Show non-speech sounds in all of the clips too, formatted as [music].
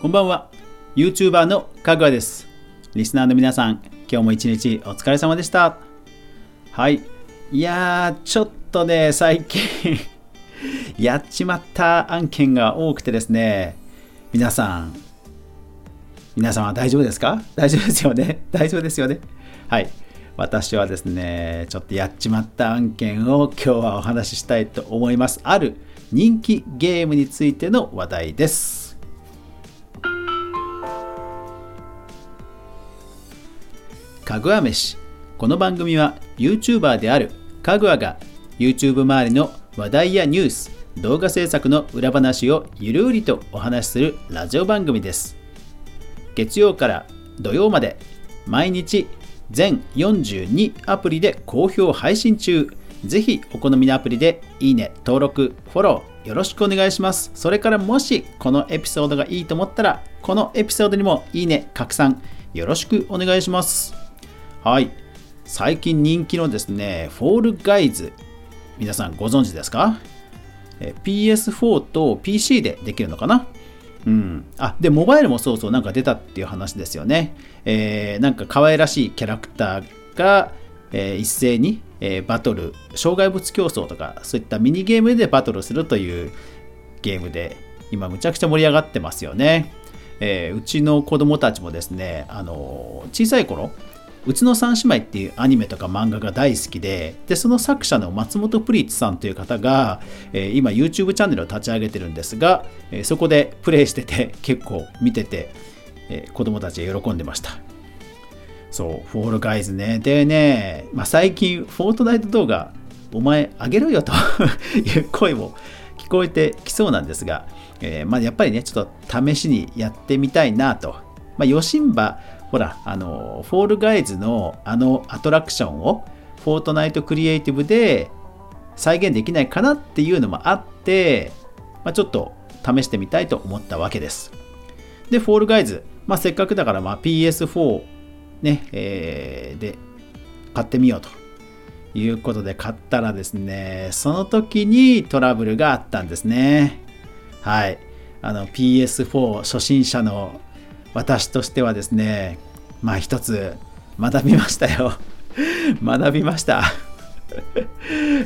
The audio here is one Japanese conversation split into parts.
こんばんは。YouTuber のかぐわです。リスナーの皆さん今日も一日お疲れ様でした。はい。いやーちょっとね最近 [laughs] やっちまった案件が多くてですね。皆さん皆さんは大丈夫ですか？大丈夫ですよね？[laughs] 大丈夫ですよね？はい。私はですねちょっとやっちまった案件を今日はお話ししたいと思います。ある人気ゲームについての話題です。かぐわ飯この番組は YouTuber であるかぐわが YouTube 周りの話題やニュース動画制作の裏話をゆるりとお話しするラジオ番組です月曜から土曜まで毎日全42アプリで好評配信中ぜひお好みのアプリでいいね、登録、フォローよろしくお願いします。それからもしこのエピソードがいいと思ったらこのエピソードにもいいね、拡散よろしくお願いします。はい。最近人気のですね、フォールガイズ。皆さんご存知ですか ?PS4 と PC でできるのかな？うん、あでモバイルもそうそうなんか出たっていう話ですよね、えー、なんか可愛らしいキャラクターが、えー、一斉に、えー、バトル障害物競争とかそういったミニゲームでバトルするというゲームで今むちゃくちゃ盛り上がってますよね、えーうちの子供たちもですねあの小さい頃うちの三姉妹っていうアニメとか漫画が大好きで、で、その作者の松本プリッツさんという方が、えー、今 YouTube チャンネルを立ち上げてるんですが、えー、そこでプレイしてて結構見てて、えー、子供たちが喜んでました。そう、フォールガイズね。でね、まあ、最近、フォートナイト動画、お前あげろよと [laughs] いう声も聞こえてきそうなんですが、えー、まあ、やっぱりね、ちょっと試しにやってみたいなと。まあ、ヨシンバほら、あの、フォールガイズのあのアトラクションを、フォートナイトクリエイティブで再現できないかなっていうのもあって、まあ、ちょっと試してみたいと思ったわけです。で、フォールガイズ、まあ、せっかくだからま PS4 ね、えー、で買ってみようということで買ったらですね、その時にトラブルがあったんですね。はい。あの PS4 初心者の私としてはですね、まあ一つ学びましたよ。[laughs] 学びました。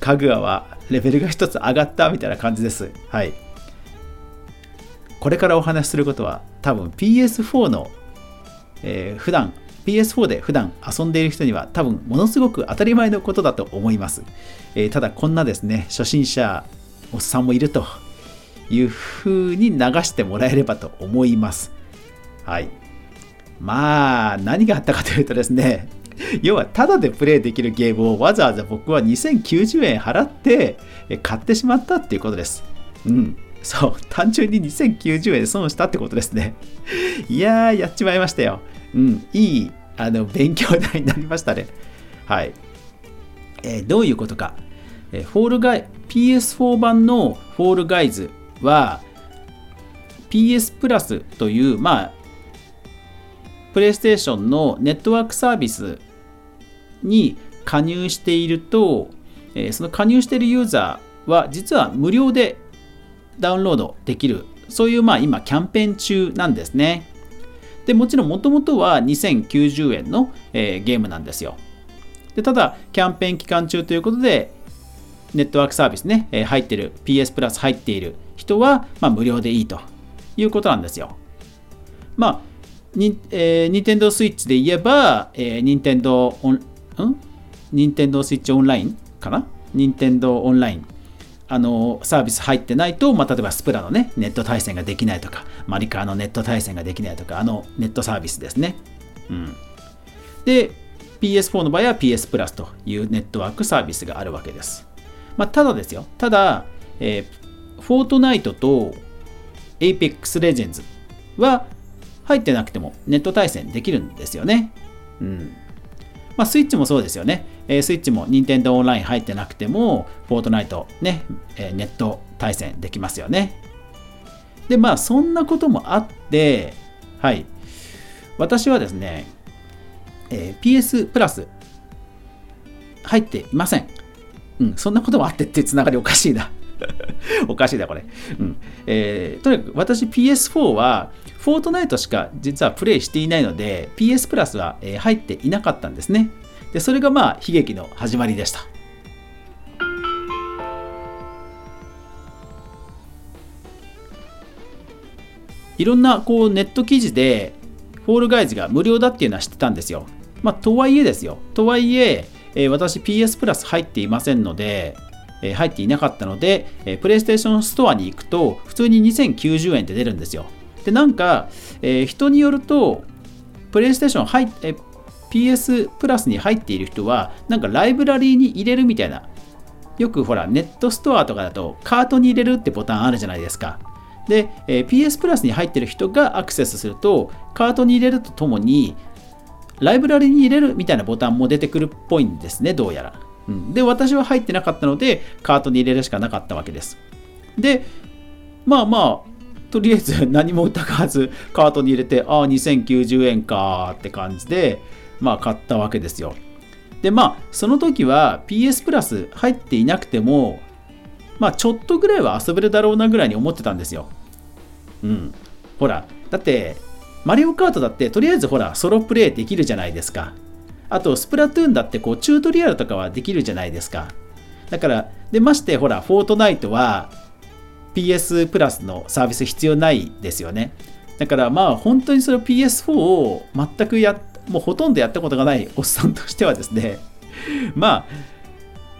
かぐわはレベルが一つ上がったみたいな感じです。はい。これからお話しすることは多分 PS4 の、えー、普段 PS4 で普段遊んでいる人には多分ものすごく当たり前のことだと思います。えー、ただこんなですね、初心者おっさんもいるという風に流してもらえればと思います。はい。まあ、何があったかというとですね、[laughs] 要は、ただでプレイできるゲームをわざわざ僕は2090円払って買ってしまったっていうことです。うん。そう、単純に2090円で損したってことですね。[laughs] いやー、やっちまいましたよ。うん、いいあの勉強代になりましたね。はい。えー、どういうことか。えー、フォールガイ PS4 版のフォールガイズは PS プラスという、まあ、プレイステーションのネットワークサービスに加入していると、えその加入しているユーザーは実は無料でダウンロードできる、そういうまあ今キャンペーン中なんですね。で、もちろんもともとは2090円の、えー、ゲームなんですよ。で、ただ、キャンペーン期間中ということで、ネットワークサービスね、えー、入ってる、PS プラス入っている人は、まあ、無料でいいということなんですよ。まあ、に、えー、ニンテンドースイッチで言えば、えー、ニンテンドーオン、ん？ニンテンドースイッチオンラインかな？ニンテンドオンライン。あの、サービス入ってないと、まあ、例えばスプラのね、ネット対戦ができないとか、マリカーのネット対戦ができないとか、あのネットサービスですね。うん。で、PS4 の場合は PS プラスというネットワークサービスがあるわけです。まあ、ただですよ、ただ、えー、フォートナイトと Apex Legends は入ってなくてもネット対戦できるんですよね。うん。まあ、スイッチもそうですよね。えー、スイッチも Nintendo オンライン入ってなくても、フォートナイトね、えー、ネット対戦できますよね。で、まあ、そんなこともあって、はい。私はですね、えー、PS プラス入っていません。うん、そんなこともあってってつながりおかしいな。[laughs] おかしいだこれ、うんえー、とにかく私 PS4 はフォートナイトしか実はプレイしていないので PS プラスは、え入っていなかったんですねでそれがまあ悲劇の始まりでしたいろんなこうネット記事でフォールガイズが無料だっていうのは知ってたんですよ。まあ、とはいえですよ。とはいえ、えー、私 PS プラス入っていませんので、え、入っていなかったので、えー、プレイステーションストアに行くと普通に2090円って出るんですよ。で、なんか、え、人によると、プレイステーション入っ、え PS プラスに入っている人は、なんかライブラリーに入れるみたいな。よくほら、ネットストアとかだとカートに入れるってボタンあるじゃないですか。で、え、PS プラスに入ってる人がアクセスすると、カートに入れるとともに、ライブラリに入れるみたいなボタンも出てくるっぽいんですね、どうやら。うん、で、私は入ってなかったので、カートに入れるしかなかったわけです。で、まあまあ、とりあえず [laughs] 何も疑わずカートに入れて、ああ、2090円かって感じで、まあ買ったわけですよ。で、まあ、その時は PS プラス入っていなくても、まあちょっとぐらいは遊べるだろうなぐらいに思ってたんですよ。うん。ほら、だって、マリオカートだってとりあえずほら、ソロプレイできるじゃないですか。あと、スプラトゥーンだってこう、チュートリアルとかはできるじゃないですか。だから、で、ましてほら、フォートナイトは PS プラスのサービス必要ないですよね。だからまあ本当にその PS4 を全くや、もうほとんどやったことがないおっさんとしてはですね、[laughs] まあ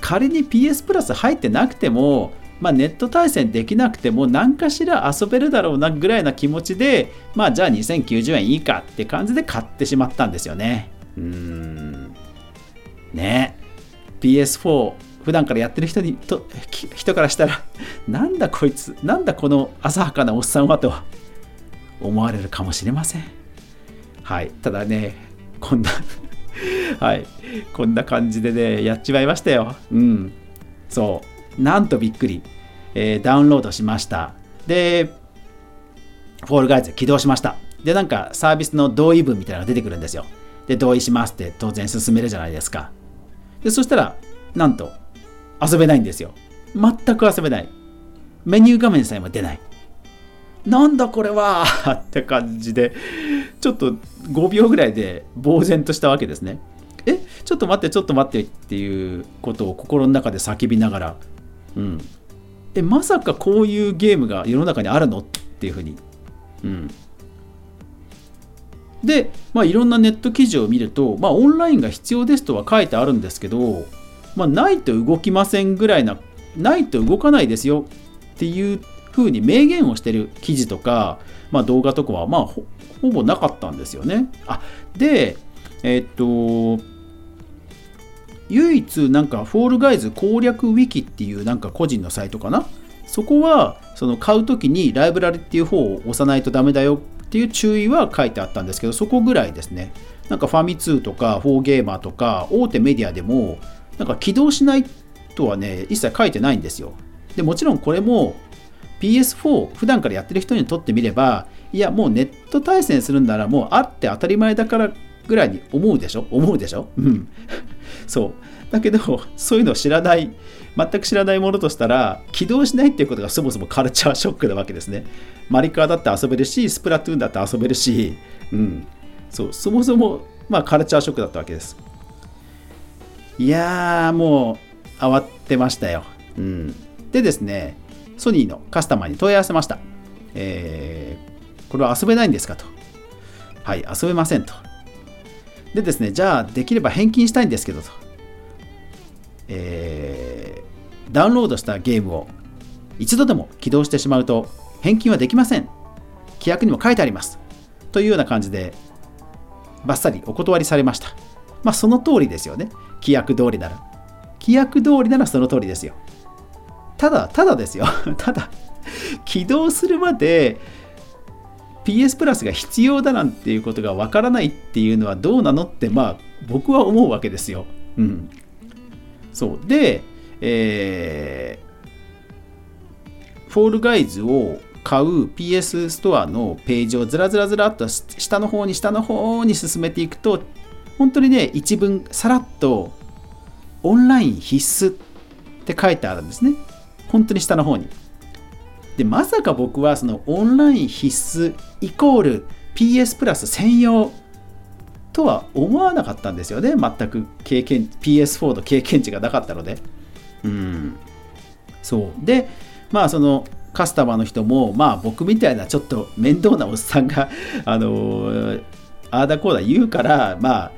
仮に PS プラス入ってなくても、まあ、ネット対戦できなくても何かしら遊べるだろうなぐらいな気持ちで、まあ、じゃあ2090円いいかって感じで買ってしまったんですよね。うん。ね PS4 普段からやってる人にと人からしたら [laughs] なんだこいつなんだこの浅はかなおっさんはと思われるかもしれません。はい。ただね、こんな [laughs] はい。こんな感じでね、やっちまいましたよ。うん。そう。なんとびっくり。えー、ダウンロードしました。で、フォールガイズ起動しました。で、なんかサービスの同意文みたいなのが出てくるんですよ。で、同意しますって当然進めるじゃないですか。で、そしたら、なんと、遊べないんですよ。全く遊べない。メニュー画面さえも出ない。なんだこれは [laughs] って感じで、ちょっと5秒ぐらいで呆然としたわけですね。えちょっと待って、ちょっと待ってっていうことを心の中で叫びながら、うん。え、まさかこういうゲームが世の中にあるの？っていうふうに。うん。で、まあ、いろんなネット記事を見ると、まあ、オンラインが必要ですとは書いてあるんですけど、まあ、ないと動きませんぐらいな、ないと動かないですよっていうふうに明言をしてる記事とか、まあ、動画とかは、まあほ、ほぼなかったんですよね。あで、えー、っと、唯一なんかフォールガイズ攻略ウィキっていうなんか個人のサイトかな？そこはその買う時にライブラリっていう方を押さないとダメだよっていう注意は書いてあったんですけどそこぐらいですね。なんかファミ通とかフォーゲーマーとか大手メディアでもなんか起動しないとはね一切書いてないんですよ。でもちろんこれも PS4 普段からやってる人にとってみればいやもうネット対戦するんならもうあって当たり前だからぐらいに思うでしょ？思うでしょ？うん。そう。だけどそういうのを知らない全く知らないものとしたら起動しないっていうことがそもそもカルチャーショックなわけですね。マリカーだって遊べるしスプラトゥーンだって遊べるしうん。そう。そもそもまあカルチャーショックだったわけです。いやーもう慌てましたよ、うん、でですねソニーのカスタマーに問い合わせました。えー、これは遊べないんですかと。はい、遊べませんと。でですね、じゃあできれば返金したいんですけどと。えー、ダウンロードしたゲームを一度でも起動してしまうと返金はできません。規約にも書いてあります。というような感じで、バッサリお断りされました。まあその通りですよね。規約通りなら。規約通りならその通りですよ。ただ、ただですよ。[laughs] ただ、起動するまで PS プラスが必要だなんていうことがわからないっていうのはどうなのって、まあ、僕は思うわけですよ。うん。そう。で、えー、フォールガイズを買う PS ストアのページをずらずらずらっと下の方に下の方に進めていくと、本当にね、一文さらっとオンライン必須って書いてあるんですね。本当に下の方に。でまさか僕はそのオンライン必須イコール PS プラス専用とは思わなかったんですよね。全く経験 PS4 の経験値がなかったので。うん。そう。でまあそのカスタマーの人もまあ僕みたいなちょっと面倒なおっさんが [laughs] あのああだこうだ言うからまあ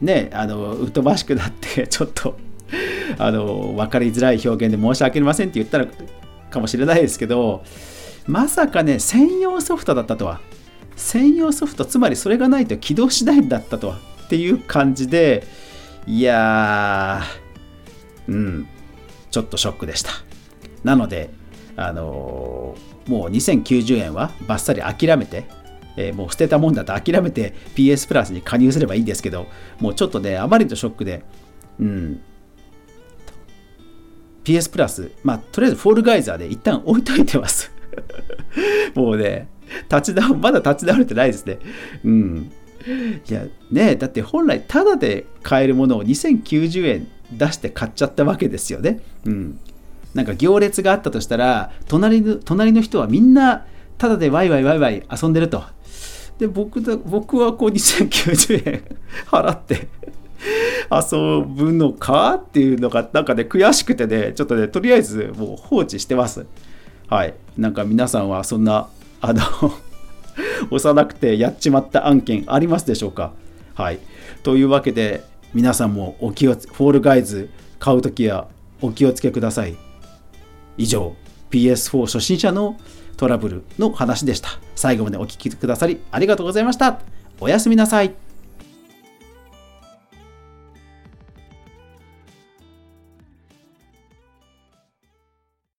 ねあの疎ましくなってちょっとあの分かりづらい表現で申し訳ありませんって言ったらかもしれないですけどまさかね専用ソフトだったとは。専用ソフトつまりそれがないと起動しないんだったとは。っていう感じでいやーうんちょっとショックでした。なのであのー、もう2090円はバッサリ諦めてえー、もう捨てたもんだと諦めて PS プラスに加入すればいいんですけど、もうちょっとね、あまりのショックで、うん、PS プラス、まあ、とりあえずフォールガイザーで一旦置いといてます。[laughs] もうね、立ち直まだ立ち直れてないですね。うん。いや、ねだって本来、タダで買えるものを2090円出して買っちゃったわけですよね。うん。なんか行列があったとしたら、隣の隣の人はみんな、タダでワイワイワイワイ遊んでると。で、僕だ僕はこう2090円払って遊ぶのかっていうのがなんかね悔しくてねちょっとねとりあえずもう放置してます。はい。なんか皆さんはそんなあの [laughs] 幼くてやっちまった案件ありますでしょうか？はい。というわけで皆さんもお気をつフォールガイズ買うときはお気をつけください。以上 PS4 初心者のトラブルの話でした。最後までお聴きくださりありがとうございました。おやすみなさい。